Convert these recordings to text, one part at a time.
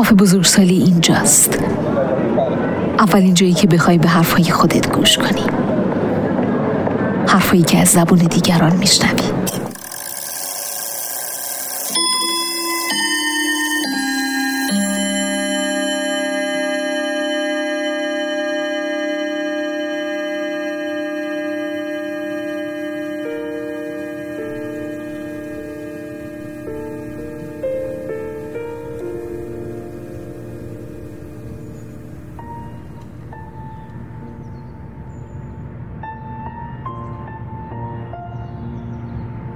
کاف بزرگسالی اینجاست. اولین جایی که بخوای به حرفهای خودت گوش کنی. حرفایی که از زبون دیگران میشنوی.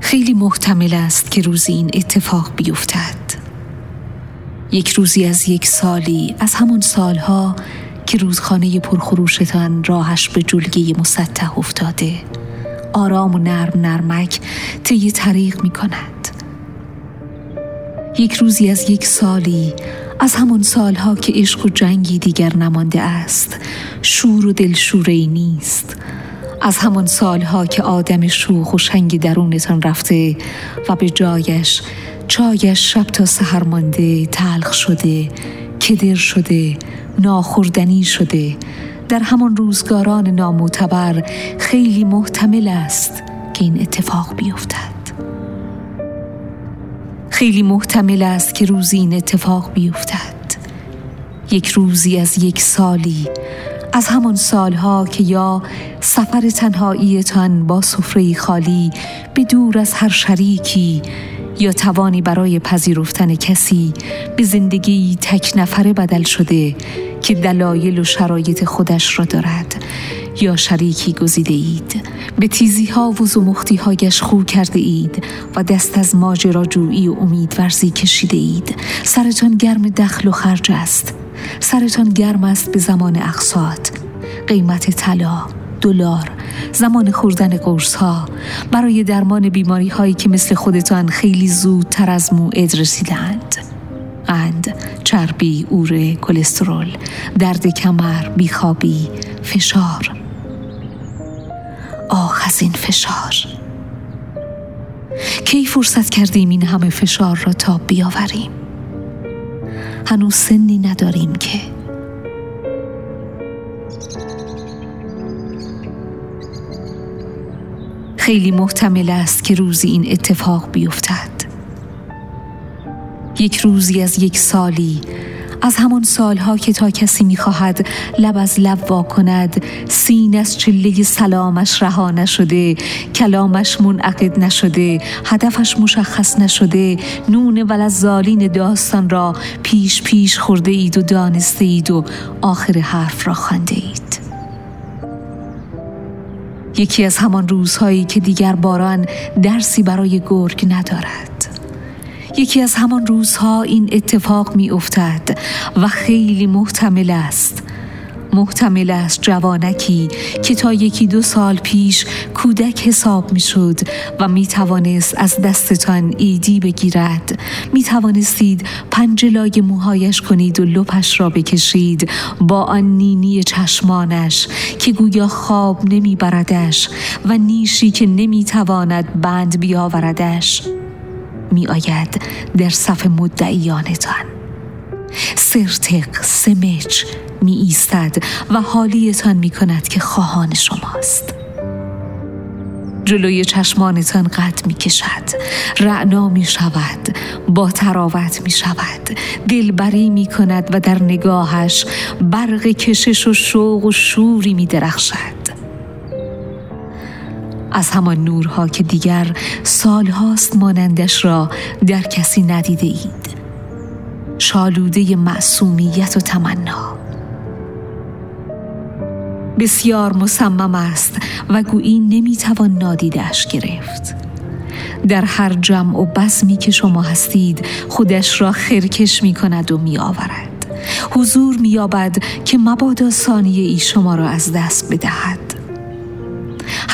خیلی محتمل است که روزی این اتفاق بیفتد. یک روزی از یک سالی از همون سالها که روزخانه پرخروشتان راهش به جلگه مسطح افتاده. آرام و نرم نرمک طی طریق می کند یک روزی از یک سالی از همون سالها که عشق و جنگی دیگر نمانده است شور و دلشوره نیست. از همان سالها که آدم شوخ و شنگ درونتان رفته و به جایش چایش شب تا سهر مانده تلخ شده کدر شده ناخوردنی شده. در همان روزگاران نامعتبر خیلی محتمل است که این اتفاق بیفتد. خیلی محتمل است که روزی این اتفاق بیفتد. یک روزی از یک سالی از همان سالها که یا سفر تنهاییتان با سفره خالی به دور از هر شریکی یا توانی برای پذیرفتن کسی به زندگی تک نفره بدل شده که دلایل و شرایط خودش را دارد یا شریکی گزیده اید. به تیزی ها و زمختی هایش خو کرده اید و دست از ماجراجویی و امیدورزی کشیده اید. سرتان گرم دخل و خرج است. سرتان گرم است به زمان اقساط. قیمت طلا دلار زمان خوردن قرص ها برای درمان بیماری هایی که مثل خودتان خیلی زودتر از موعد رسیدند قند، چربی، اوره، کلسترول، درد کمر، بیخوابی، فشار. آخ از این فشار. کی فرصت کردیم این همه فشار را تا بیاوریم؟ هنوز سنی نداریم که. خیلی محتمل است که روزی این اتفاق بیفتد. یک روزی از یک سالی از همان سالها که تا کسی می‌خواهد لب از لب وا کند سین از چله سلامش رها نشده کلامش منعقد نشده هدفش مشخص نشده نون ولزالین داستان را پیش پیش خورده اید و دانسته اید و آخر حرف را خانده اید. یکی از همان روزهایی که دیگر باران درسی برای گرگ ندارد. یکی از همان روزها این اتفاق می افتد و خیلی محتمل است. محتمل است جوانکی که تا یکی دو سال پیش کودک حساب می شد و می توانست از دستتان ایدی بگیرد. می توانستید پنجلای موهایش کنید و لپش را بکشید با آن نینی چشمانش که گویا خواب نمی بردش و نیشی که نمی تواند بند بیاوردش. می آید در صف مدعیانتان. سرتق سمچ می ایستد و حالیتان می کند که خواهان شماست. جلوی چشمانتان قد می کشد رعنا می شود با تراوت می شود دلبری می کند و در نگاهش برق کشش و شوق و شوری می درخشد از همان نورها که دیگر سالهاست مانندش را در کسی ندیده اید. شالوده معصومیت و تمنا. بسیار مصمم است و گویی نمی‌توان نادیدش گرفت. در هر جمع و بزمی که شما هستید خودش را خرکش می کند و می آورد حضور می که مبادا ثانیه ای شما را از دست بدهد.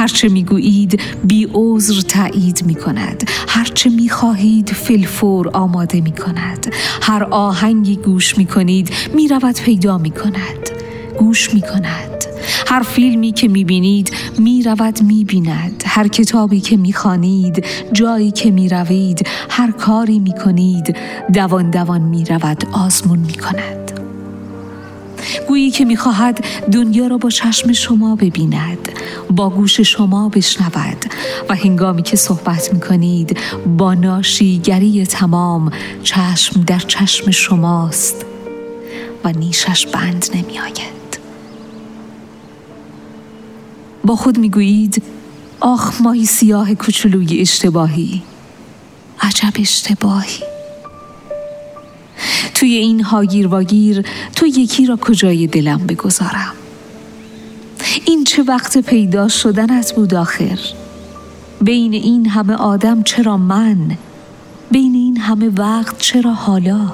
هرچه می‌گویید بی عذر تایید می کند هرچه می خواهید فلفور آماده می کند هر آهنگی گوش می کنید می رود پیدا می کند گوش می کند هر فیلمی که می‌بینید می‌رود می‌بیند. هر کتابی که می‌خوانید جایی که می‌روید هر کاری می‌کنید دوان دوان می‌رود آزمون می‌کند. گویی که می‌خواهد دنیا را با چشم شما ببیند با گوش شما بشنود و هنگامی که صحبت می‌کنید با ناشیگری تمام چشم در چشم شماست و نیشش بند نمیآید. با خود می‌گویید آخ ماهی سیاه کوچولوی اشتباهی عجب اشتباهی. توی این هاگیر واگیر تو یکی را کجای دلم بگذارم؟ این چه وقت پیدا شدنت بود آخر؟ بین این همه آدم چرا من؟ بین این همه وقت چرا حالا؟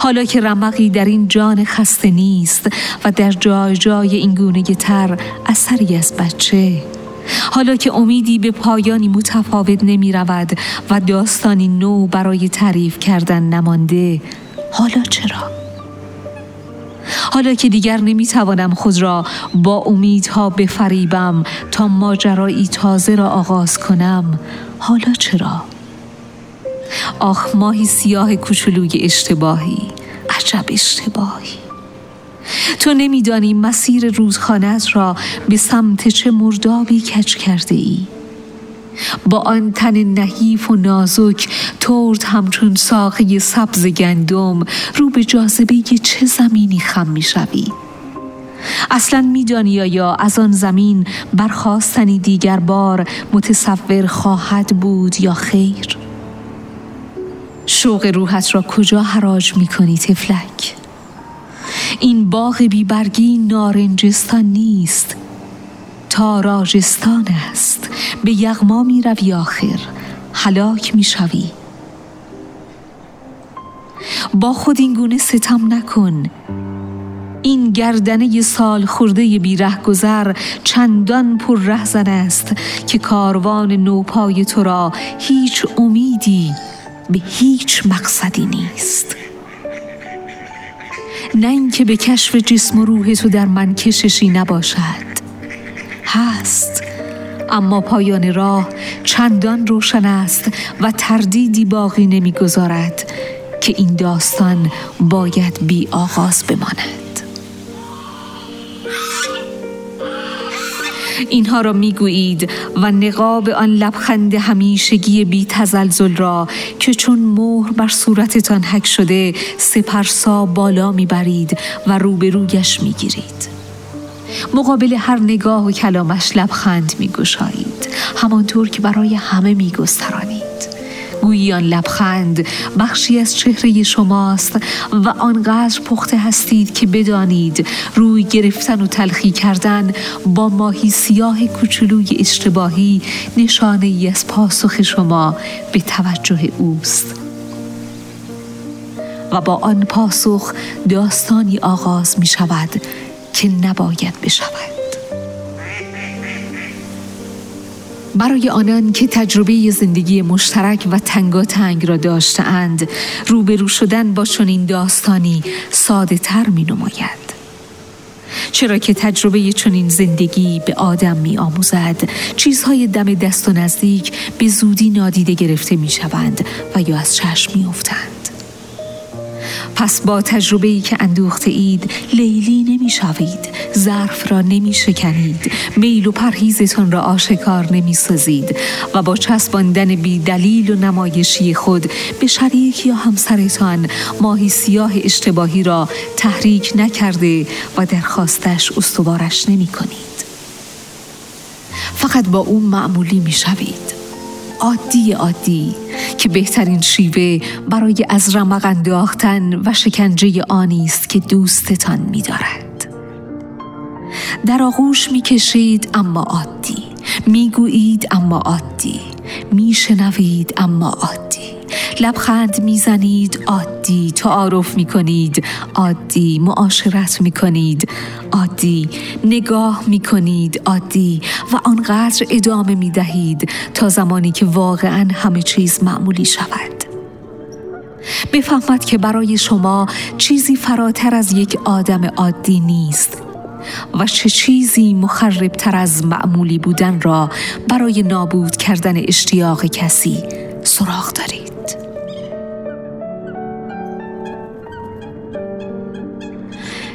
حالا که رمقی در این جان خسته نیست و در جای جای این گونه تر اثری از بچه حالا که امیدی به پایانی متفاوت نمی رود و داستانی نو برای تعریف کردن نمانده حالا چرا؟ حالا که دیگر نمی توانم خود را با امیدها بفریبم تا ماجرایی تازه را آغاز کنم حالا چرا؟ آخ ماهی سیاه کوچولوی اشتباهی عجب اشتباهی تو نمیدانی مسیر روزخانت را به سمت چه مردابی کچ کرده ای با آن تن نحیف و نازک ترد همچون ساقه سبز گندم رو به جاذبه چه زمینی خم می شوی؟ اصلا میدانی یا از آن زمین برخواستنی دیگر بار متصور خواهد بود یا خیر؟ شوق روحت را کجا حراج می کنی تفلک؟ این باغ بیبرگی نارنجستان نیست. تاراجستان است. به یغما می روی آخر. حلاک می شوی. با خود این گونه ستم نکن. این گردنه سال خورده بیره گذر چندان پر رهزن است که کاروان نوپای تو را هیچ امیدی به هیچ مقصدی نیست. نه اینکه به کشف جسم و روح تو در من کششی نباشد. هست. اما پایان راه چندان روشن است و تردیدی باقی نمی‌گذارد که این داستان باید بی آغاز بماند. اینها را می‌گویید و نقاب آن لبخند همیشگی بی تزلزل را که چون مهر بر صورتتان حک شده سپرسا بالا می‌برید و روبرویش می‌گیرید. مقابل هر نگاه و کلامش لبخند میگشایید. همانطور که برای همه میگسترانید. گویی آن لبخند بخشی از چهره شماست و آنقدر پخته هستید که بدانید روی گرفتن و تلخی کردن با ماهی سیاه کوچولوی اشتباهی نشانه ای از پاسخ شما به توجه اوست. و با آن پاسخ داستانی آغاز می شود که نباید بشود. برای آنان که تجربه زندگی مشترک و تنگاتنگ را داشتهاند روبرو شدن با چنین داستانی ساده تر می نماید. چرا که تجربه چنین زندگی به آدم می آموزد چیزهای دم دست و نزدیک به زودی نادیده گرفته می شوند و یا از چشم می افتند. پس با تجربه ای که اندوخته اید لیلی نمی شوید ظرف را نمی شکنید میل و پرهیزتان را آشکار نمی سازید و با چسباندن بی دلیل و نمایشی خود به شریک یا همسرتان ماهی سیاه اشتباهی را تحریک نکرده و درخواستش استوارش نمی کنید فقط با اون معمولی می شوید عادی عادی. که بهترین شیوه برای از رمق انداختن و شکنجه آنی است که دوستتان می‌دارد. در آغوش می‌کشید اما عادی می‌گویید اما عادی میشنوید اما عادی. لبخند می‌زنید عادی. تعارف می‌کنید عادی. معاشرت می‌کنید عادی. نگاه می‌کنید عادی. و آنقدر ادامه می‌دهید تا زمانی که واقعا همه چیز معمولی شود. بفهمد که برای شما چیزی فراتر از یک آدم عادی نیست. و چه چیزی مخربتر از معمولی بودن را برای نابود کردن اشتیاق کسی سراغ دارید؟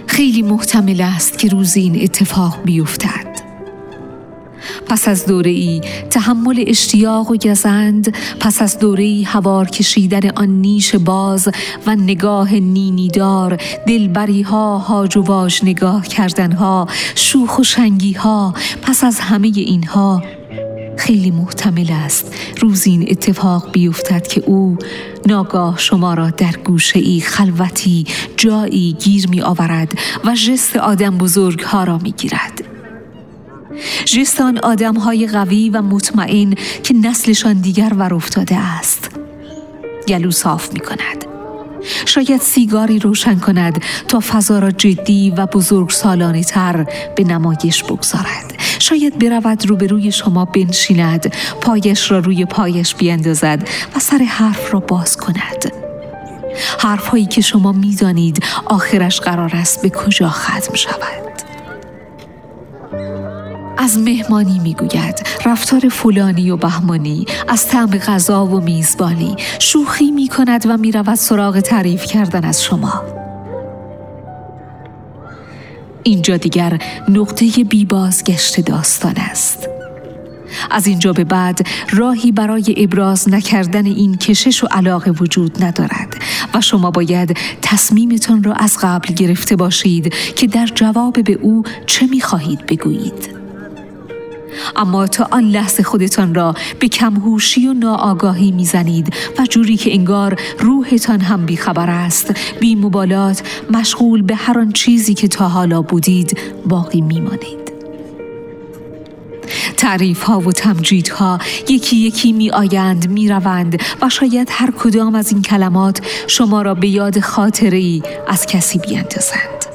خیلی محتمل است که روزی این اتفاق بیفتد. پس از دوره ای تحمل اشتیاق و گزند پس از دوره ای هوار کشیدن آن نیش باز و نگاه نینیدار دلبری ها هاج و واج نگاه کردن ها شوخ و شنگی ها پس از همه اینها خیلی محتمل است روز این اتفاق بیفتد که او ناگاه شما را در گوشه ای خلوتی جایی گیر می آورد و جست آدم بزرگ ها را می گیرد. جستان آدم های قوی و مطمئن که نسلشان دیگر ور افتاده است. گلو صاف می کند. شاید سیگاری روشن کند تا فضا را جدی و بزرگ سالانه تر به نمایش بگذارد. شاید برود روبروی شما بنشیند پایش را روی پایش بیندازد و سر حرف را باز کند حرف هایی که شما می‌دانید آخرش قرار است به کجا ختم شود از مهمانی می‌گوید رفتار فلانی و بهمانی از طعم غذا و میزبانی. شوخی می کند و می رود سراغ تعریف کردن از شما. اینجا دیگر نقطه بی بازگشت داستان است. از اینجا به بعد راهی برای ابراز نکردن این کشش و علاقه وجود ندارد و شما باید تصمیمتان را از قبل گرفته باشید که در جواب به او چه می‌خواهید بگویید. اما تا آن لحظه خودتان را به کمهوشی و ناآگاهی می‌زنید و جوری که انگار روحتان هم بیخبر است. بی مبالات مشغول به هر آن چیزی که تا حالا بودید باقی میمانید. تعریف ها و تمجید ها یکی یکی می آیند می روند و شاید هر کدام از این کلمات شما را به یاد خاطره ای از کسی بیندازند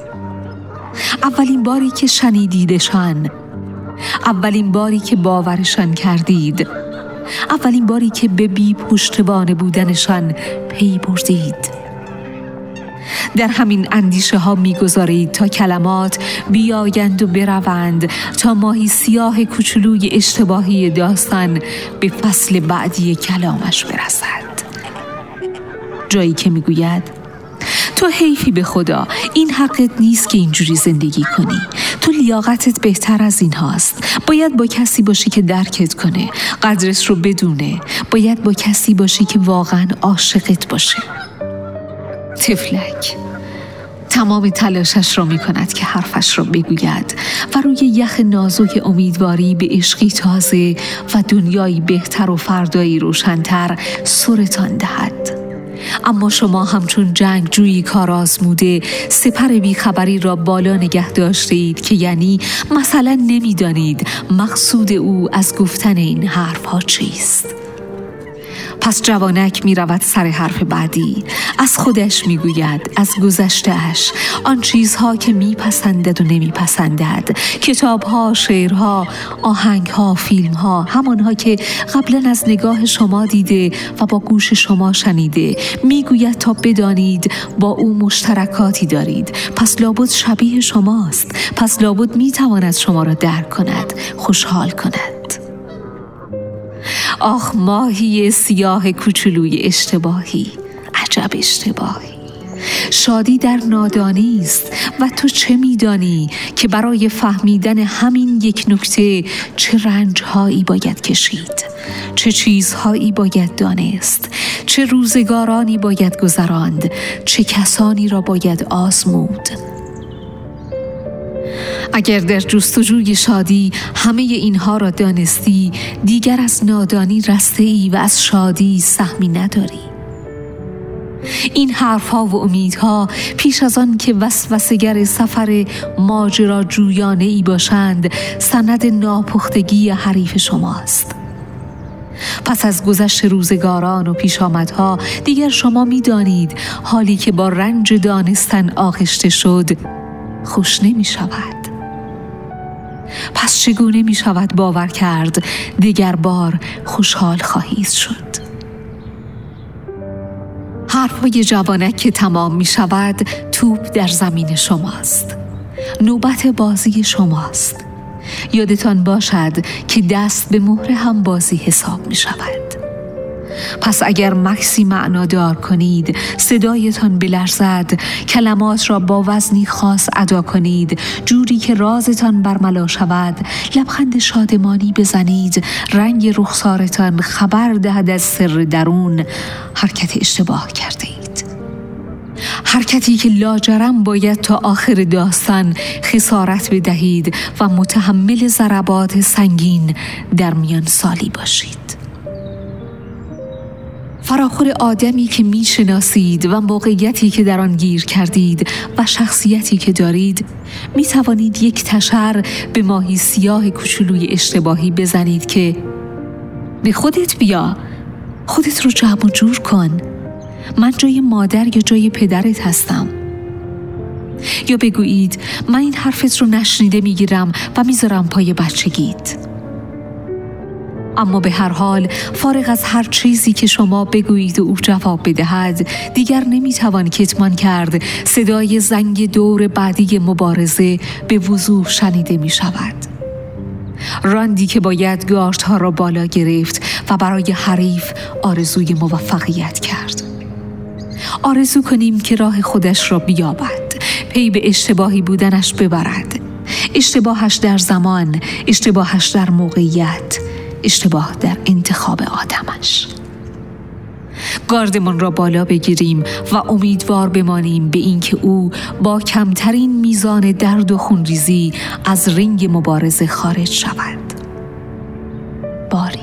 اولین باری که شنیدیدشان اولین باری که باورشان کردید. اولین باری که به بی پشتوانه بودنشان پی بردید. در همین اندیشه ها می‌گذارید تا کلمات بیایند و بروند تا ماهی سیاه کوچولوی اشتباهی داستان به فصل بعدی کلامش برسد. جایی که می‌گوید تو حیفی به خدا این حقت نیست که اینجوری زندگی کنی. تو لیاقتت بهتر از این هاست باید با کسی باشی که درکت کنه قدرت رو بدونه. باید با کسی باشی که واقعا عاشقت باشه. تفلک. تمام تلاشش را می کند که حرفش را بگوید و روی یخ نازک امیدواری به عشقی تازه و دنیایی بهتر و فردایی روشنتر سرتان دهد. اما شما همچون جنگ جویی کار آزموده سپر بیخبری را بالا نگه داشته اید که یعنی مثلا نمی‌دانید مقصود او از گفتن این حرف ها چیست. پس جوانک می رود سر حرف بعدی. از خودش می گوید از گذشتهش آن چیزها که می پسندد و نمی پسندد کتابها، شعرها، آهنگها، فیلمها همانها که قبلا از نگاه شما دیده و با گوش شما شنیده. می گوید تا بدانید با او مشترکاتی دارید. پس لابد شبیه شماست. پس لابد می تواند شما را درک کند خوشحال کند. آخ ماهی سیاه کوچولوی اشتباهی عجب اشتباهی. شادی در نادانی است و تو چه میدانی که برای فهمیدن همین یک نکته چه رنجهایی باید کشید چه چیزهایی باید دانست چه روزگارانی باید گذراند چه کسانی را باید آزمود؟ اگر در جستجوی شادی همه اینها را دانستی دیگر از نادانی رسته ای و از شادی سهمی نداری. این حرفها و امیدها پیش از آن که وسوسگر سفر ماجرا جویانه ای باشند سند ناپختگی حریف شماست. پس از گذشت روزگاران و پیشامدها دیگر شما می دانید حالی که با رنج دانستن آغشته شد خوش نمی شود پس چگونه می شود باور کرد؟ دیگر بار خوشحال خواهید شد. حرفهای جوانک که تمام می شود توپ در زمین شماست. نوبت بازی شماست. یادتان باشد که دست به مهر هم بازی حساب می شود پس اگر مکسی معنادار کنید صدایتان بلرزد کلمات را با وزنی خاص ادا کنید جوری که رازتان برملا شود لبخند شادمانی بزنید رنگ رخسارتان خبر دهد از سر درون. حرکت اشتباه کرده اید حرکتی که لاجرم باید تا آخر داستان خسارت بدهید و متحمل ضربات سنگین در میان سالی باشید. فراخور آدمی که می شناسید و موقعیتی که در آن گیر کردید و شخصیتی که دارید می توانید یک تشر به ماهی سیاه کوچولوی اشتباهی بزنید که به خودت بیا. خودت رو جمع و جور کن. من جای مادر یا جای پدرت هستم. یا بگویید من این حرفت رو نشنیده می‌گیرم و می‌ذارم پای بچگیت. اما به هر حال فارغ از هر چیزی که شما بگویید و او جواب بدهد دیگر نمی‌توان کتمان کرد. صدای زنگ دور بعدی مبارزه به وضوح شنیده می شود راندی که باید گاشت ها را بالا گرفت و برای حریف آرزوی موفقیت کرد. آرزو کنیم که راه خودش را بیابد. پی به اشتباهی بودنش ببرد. اشتباهش در زمان اشتباهش در موقعیت. اشتباه در انتخاب آدمش. گاردمان را بالا بگیریم و امیدوار بمانیم به اینکه او با کمترین میزان درد و خونریزی از رنگ مبارزه خارج شود. باری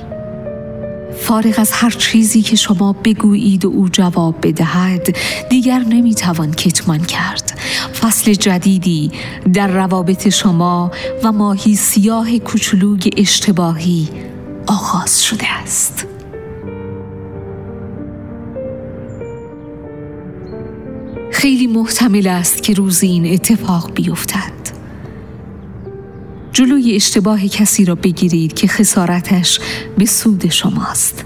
فارغ از هر چیزی که شما بگویید و او جواب بدهد دیگر نمی‌توان کتمان کرد. فصل جدیدی در روابط شما و ماهی سیاه کوچولوی اشتباهی آغاز شده است. خیلی محتمل است که روزی این اتفاق بیفتد. جلوی اشتباه کسی را بگیرید که خسارتش به سود شماست.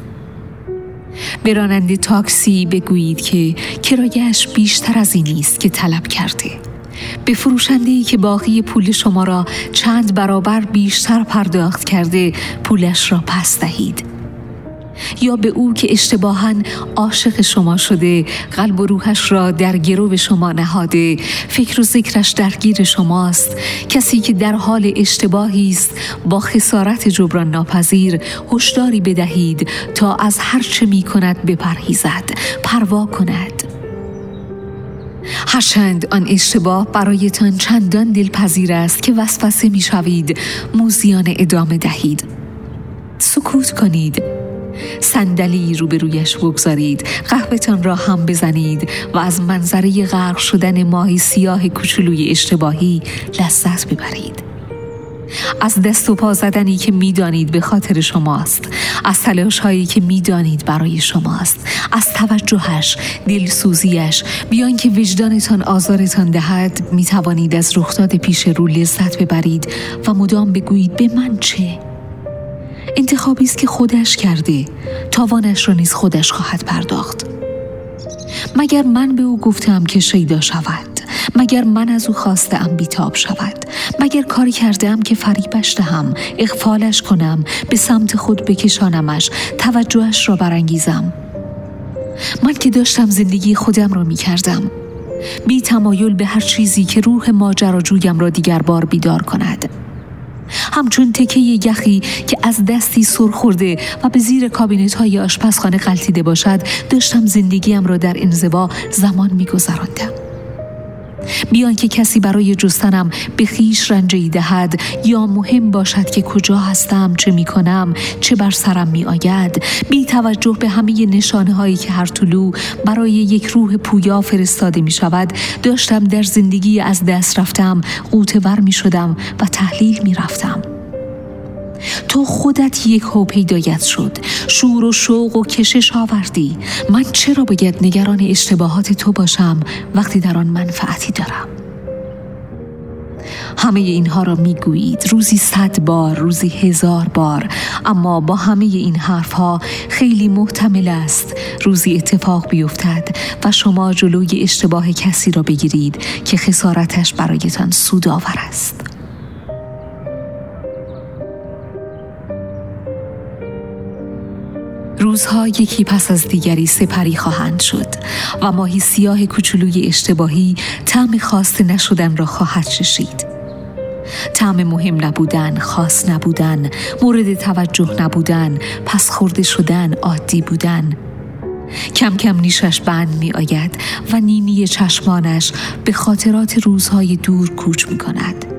به راننده تاکسی بگویید که کرایش بیشتر از این است که طلب کرده. به فروشنده که باقی پول شما را چند برابر بیشتر پرداخت کرده پولش را پس دهید. یا به او که اشتباها عاشق شما شده قلب و روحش را در گرو شما نهاده. فکر و ذکرش درگیر شماست. کسی که در حال اشتباهی است با خسارت جبران ناپذیر هشداری بدهید تا از هر چه می کند بپرهیزد پروا کند. هرچند آن اشتباه برایتان چندان دلپذیر است که وسوسه می شوید موزیان ادامه دهید. سکوت کنید. صندلی روبرویش بگذارید. قهوهتان را هم بزنید و از منظره غرق شدن ماهی سیاه کوچولوی اشتباهی لذت ببرید. از دست و پا زدنی که می‌دانید به خاطر شماست. از تلاش هایی که می‌دانید برای شماست. از توجهش دلسوزیش. بیان که وجدانتان آزارتان دهد می توانید از رخداد پیش رو لذت ببرید و مدام بگویید به من چه؟ انتخابی است که خودش کرده. تاوانش را نیز خودش خواهد پرداخت. مگر من به او گفتم که شیدا شود؟ مگر من از او خواستم بیتاب شود؟ مگر کاری کردم که فریبش دهم اغفالش کنم به سمت خود بکشانمش توجهش را برانگیزم؟ من که داشتم زندگی خودم را می کردم بی تمایل به هر چیزی که روح ماجراجویم را دیگر بار بیدار کند. همچون تکه یخی که از دستی سر خورده و به زیر کابینت های آشپزخانه غلطیده باشد داشتم زندگیم را در انزوا زمان می گذراندم. بیان که کسی برای جستنم به خیش رنجی دهد یا مهم باشد که کجا هستم چه می کنم چه بر سرم می آید بی توجه به همه نشانه هایی که هر طلو برای یک روح پویا فرستاده می شود داشتم در زندگی از دست رفتم قوتور می شدم و تحلیل می رفتم تو خودت یک هو پیدایت شد. شور و شوق و کشش آوردی. من چرا باید نگران اشتباهات تو باشم وقتی در آن منفعتی دارم؟ همه اینها را می‌گویید. روزی صد بار روزی هزار بار. اما با همه این حرفها خیلی محتمل است روزی اتفاق بیفتد و شما جلوی اشتباه کسی را بگیرید که خسارتش برایتان سودآور است. روزها یکی پس از دیگری سپری خواهند شد و ماهی سیاه کوچولوی اشتباهی طعم خواسته نشدن را خواهد چشید طعم مهم نبودن، خاص نبودن، مورد توجه نبودن، پس خورده شدن، عادی بودن کم کم نیشش بند می آید و نینی چشمانش به خاطرات روزهای دور کوچ می کند.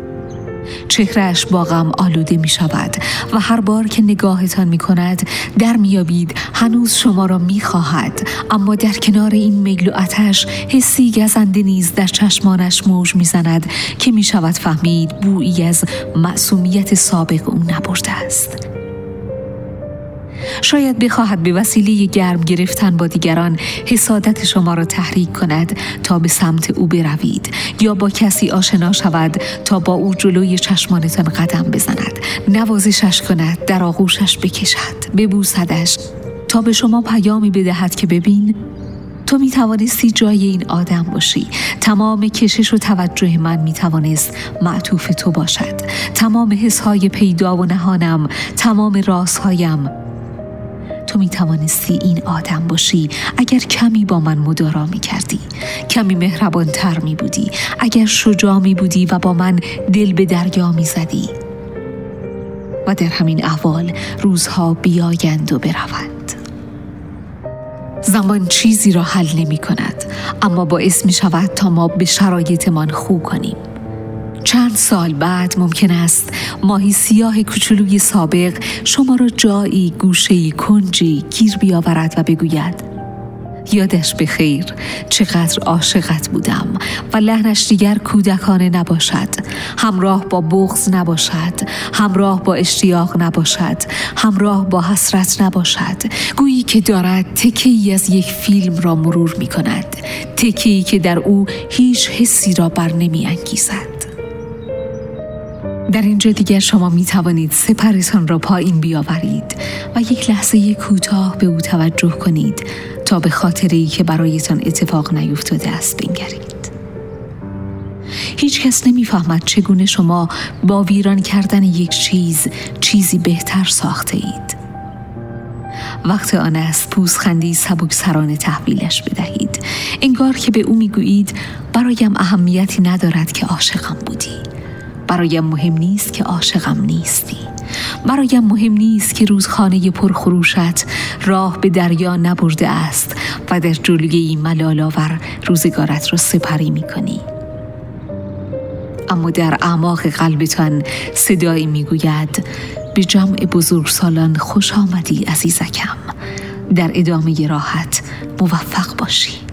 چهرش با غم آلوده می شود و هر بار که نگاهتان می کند در میابید هنوز شما را می خواهد اما در کنار این میل و اتش حسی گزنده نیز در چشمانش موج می زند که می شود فهمید بویی از معصومیت سابق او نبرده است. شاید بخواهد به وسیله گرم گرفتن با دیگران حسادت شما را تحریک کند تا به سمت او بروید یا با کسی آشنا شود تا با او جلوی چشمانتان قدم بزند نوازشش کند در آغوشش بکشد ببوسدش تا به شما پیامی بدهد که ببین تو می توانستی جای این آدم باشی تمام کشش و توجه من می توانست معطوف تو باشد تمام حسهای پیدا و نهانم تمام رازهایم تو می توانستی این آدم باشی. اگر کمی با من مدارا می کردی کمی مهربان تر می بودی اگر شجاع می بودی و با من دل به دریا می زدی و در همین احوال روزها بیایند و بروند. زمان چیزی را حل نمی کند اما باعث می شود تا ما به شرایطمان خوب کنیم. چند سال بعد ممکن است ماهی سیاه کوچولوی سابق شما را جایی گوشه کنجی گیر بیاورد و بگوید یادش به خیر چقدر عاشقت بودم و لحنش دیگر کودکانه نباشد. همراه با بغز نباشد همراه با اشتیاق نباشد همراه با حسرت نباشد. گویی که دارد تکه از یک فیلم را مرور می کند تکه که در او هیچ حسی را بر نمی انگیزد در اینجا دیگر شما می توانید سپرتان را پایین بیاورید و یک لحظه کوتاه به او توجه کنید تا به خاطری که برایتان اتفاق نیفتاده است بنگرید. هیچ کس نمی‌فهمد چگونه شما با ویران کردن یک چیز چیزی بهتر ساخته اید. وقت آن است پوزخندی سبک سرانه تحویلش بدهید. انگار که به او می‌گویید برایم اهمیتی ندارد که عاشقم بودی. برایم مهم نیست که عاشقم نیستی. برایم مهم نیست که روزخانه پرخروشت راه به دریا نبرده است و در جلوی ملالاور روزگارت را سپری می کنی. اما در اعماق قلبتان صدایی می‌گوید به جمع بزرگسالان خوش آمدی عزیزکم. در ادامه راحت موفق باشی.